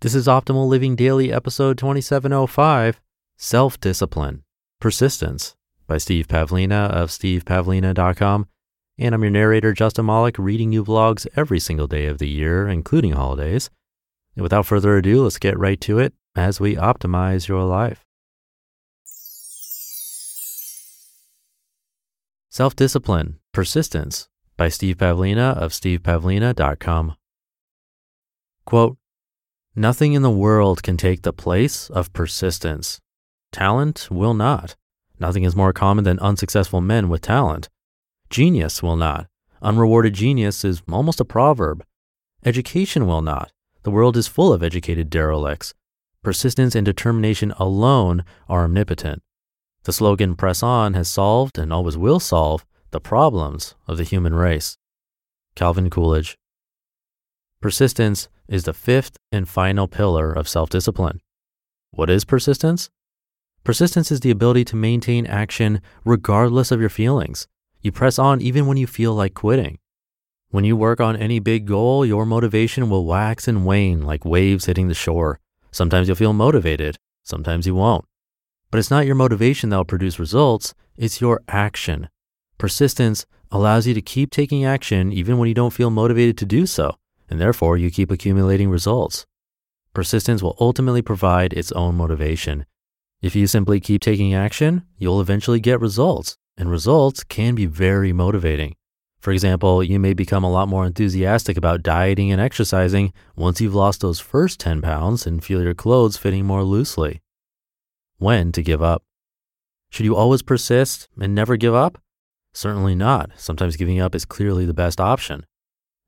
This is Optimal Living Daily, episode 2705 Self Discipline Persistence by Steve Pavlina of stevepavlina.com. And I'm your narrator, Justin Malik, reading you vlogs every single day of the year, including holidays. And without further ado, let's get right to it as we optimize your life. Self Discipline Persistence by Steve Pavlina of stevepavlina.com. Quote, Nothing in the world can take the place of persistence. Talent will not. Nothing is more common than unsuccessful men with talent. Genius will not. Unrewarded genius is almost a proverb. Education will not. The world is full of educated derelicts. Persistence and determination alone are omnipotent. The slogan Press On has solved and always will solve the problems of the human race. Calvin Coolidge. Persistence is the fifth and final pillar of self discipline. What is persistence? Persistence is the ability to maintain action regardless of your feelings. You press on even when you feel like quitting. When you work on any big goal, your motivation will wax and wane like waves hitting the shore. Sometimes you'll feel motivated, sometimes you won't. But it's not your motivation that will produce results, it's your action. Persistence allows you to keep taking action even when you don't feel motivated to do so and therefore you keep accumulating results. Persistence will ultimately provide its own motivation. If you simply keep taking action, you'll eventually get results, and results can be very motivating. For example, you may become a lot more enthusiastic about dieting and exercising once you've lost those first 10 pounds and feel your clothes fitting more loosely. When to give up? Should you always persist and never give up? Certainly not. Sometimes giving up is clearly the best option.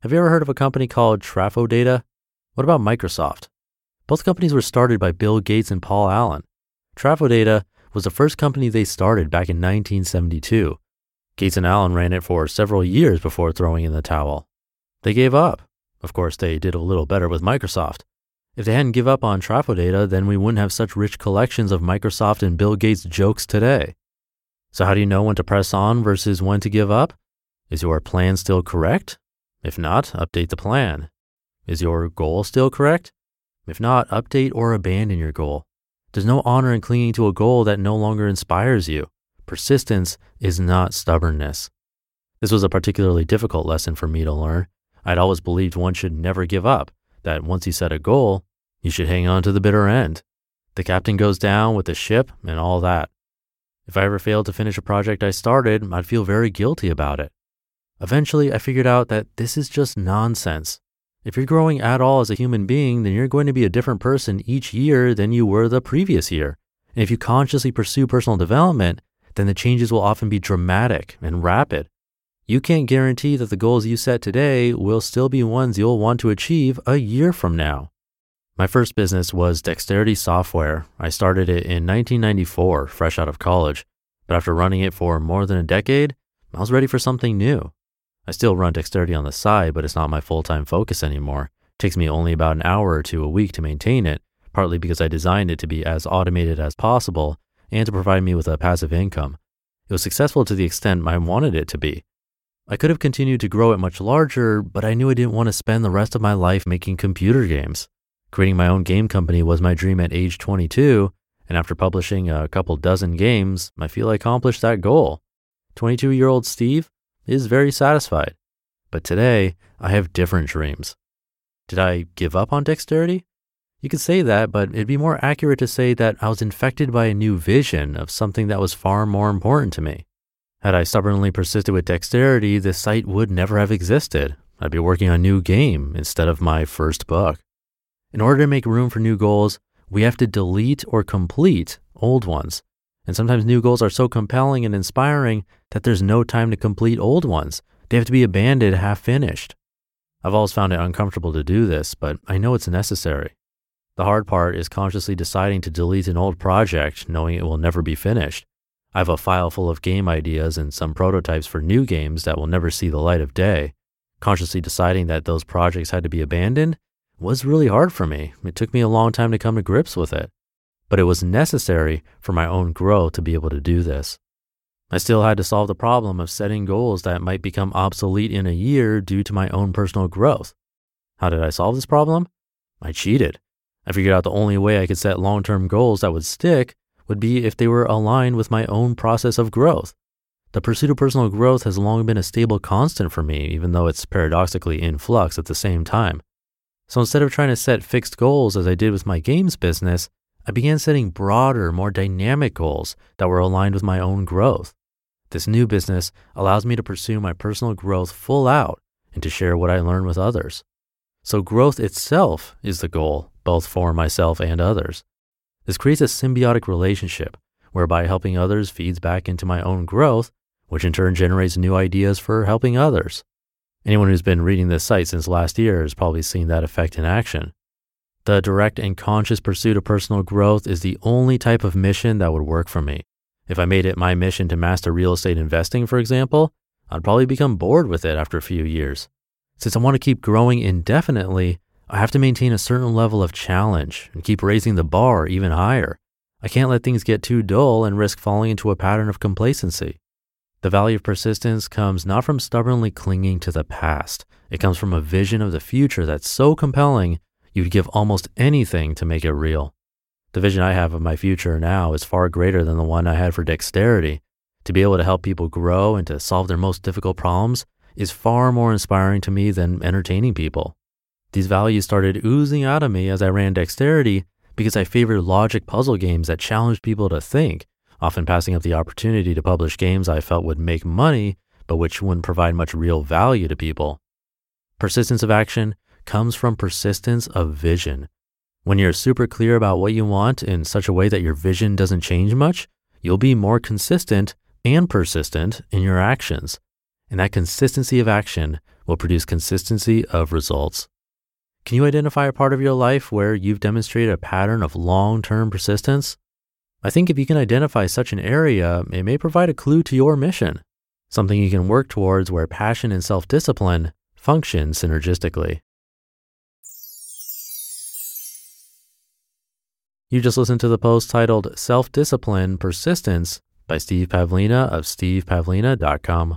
Have you ever heard of a company called Traf-O-Data? What about Microsoft? Both companies were started by Bill Gates and Paul Allen. Traf-O-Data was the first company they started back in 1972. Gates and Allen ran it for several years before throwing in the towel. They gave up. Of course, they did a little better with Microsoft. If they hadn't give up on Traf-O-Data, then we wouldn't have such rich collections of Microsoft and Bill Gates jokes today. So how do you know when to press on versus when to give up? Is your plan still correct? If not, update the plan. Is your goal still correct? If not, update or abandon your goal. There's no honor in clinging to a goal that no longer inspires you. Persistence is not stubbornness. This was a particularly difficult lesson for me to learn. I'd always believed one should never give up, that once you set a goal, you should hang on to the bitter end. The captain goes down with the ship and all that. If I ever failed to finish a project I started, I'd feel very guilty about it. Eventually, I figured out that this is just nonsense. If you're growing at all as a human being, then you're going to be a different person each year than you were the previous year. And if you consciously pursue personal development, then the changes will often be dramatic and rapid. You can't guarantee that the goals you set today will still be ones you'll want to achieve a year from now. My first business was Dexterity Software. I started it in 1994, fresh out of college. But after running it for more than a decade, I was ready for something new. I still run dexterity on the side, but it's not my full time focus anymore. It takes me only about an hour or two a week to maintain it, partly because I designed it to be as automated as possible and to provide me with a passive income. It was successful to the extent I wanted it to be. I could have continued to grow it much larger, but I knew I didn't want to spend the rest of my life making computer games. Creating my own game company was my dream at age 22, and after publishing a couple dozen games, I feel I accomplished that goal. 22 year old Steve is very satisfied. But today, I have different dreams. Did I give up on dexterity? You could say that, but it'd be more accurate to say that I was infected by a new vision of something that was far more important to me. Had I stubbornly persisted with dexterity, the site would never have existed. I'd be working on a new game instead of my first book. In order to make room for new goals, we have to delete or complete old ones. And sometimes new goals are so compelling and inspiring that there's no time to complete old ones. They have to be abandoned half finished. I've always found it uncomfortable to do this, but I know it's necessary. The hard part is consciously deciding to delete an old project knowing it will never be finished. I have a file full of game ideas and some prototypes for new games that will never see the light of day. Consciously deciding that those projects had to be abandoned was really hard for me. It took me a long time to come to grips with it, but it was necessary for my own growth to be able to do this. I still had to solve the problem of setting goals that might become obsolete in a year due to my own personal growth. How did I solve this problem? I cheated. I figured out the only way I could set long term goals that would stick would be if they were aligned with my own process of growth. The pursuit of personal growth has long been a stable constant for me, even though it's paradoxically in flux at the same time. So instead of trying to set fixed goals as I did with my games business, I began setting broader, more dynamic goals that were aligned with my own growth. This new business allows me to pursue my personal growth full out and to share what I learn with others. So growth itself is the goal, both for myself and others. This creates a symbiotic relationship whereby helping others feeds back into my own growth, which in turn generates new ideas for helping others. Anyone who's been reading this site since last year has probably seen that effect in action. The direct and conscious pursuit of personal growth is the only type of mission that would work for me. If I made it my mission to master real estate investing, for example, I'd probably become bored with it after a few years. Since I want to keep growing indefinitely, I have to maintain a certain level of challenge and keep raising the bar even higher. I can't let things get too dull and risk falling into a pattern of complacency. The value of persistence comes not from stubbornly clinging to the past. It comes from a vision of the future that's so compelling you'd give almost anything to make it real. The vision I have of my future now is far greater than the one I had for dexterity. To be able to help people grow and to solve their most difficult problems is far more inspiring to me than entertaining people. These values started oozing out of me as I ran dexterity because I favored logic puzzle games that challenged people to think often passing up the opportunity to publish games I felt would make money, but which wouldn't provide much real value to people. Persistence of action comes from persistence of vision. When you're super clear about what you want in such a way that your vision doesn't change much, you'll be more consistent and persistent in your actions. And that consistency of action will produce consistency of results. Can you identify a part of your life where you've demonstrated a pattern of long term persistence? I think if you can identify such an area, it may provide a clue to your mission, something you can work towards where passion and self discipline function synergistically. You just listened to the post titled Self Discipline Persistence by Steve Pavlina of stevepavlina.com.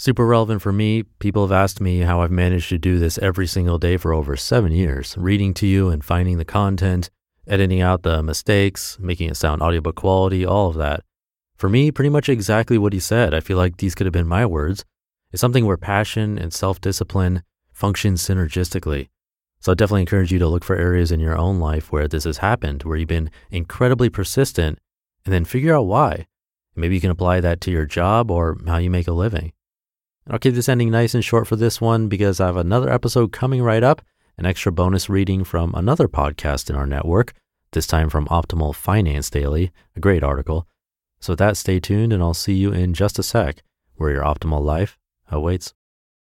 Super relevant for me. People have asked me how I've managed to do this every single day for over seven years, reading to you and finding the content, editing out the mistakes, making it sound audiobook quality, all of that. For me, pretty much exactly what he said. I feel like these could have been my words. It's something where passion and self discipline function synergistically. So I definitely encourage you to look for areas in your own life where this has happened, where you've been incredibly persistent, and then figure out why. Maybe you can apply that to your job or how you make a living. I'll keep this ending nice and short for this one because I have another episode coming right up, an extra bonus reading from another podcast in our network, this time from Optimal Finance Daily, a great article. So with that, stay tuned and I'll see you in just a sec where your optimal life awaits.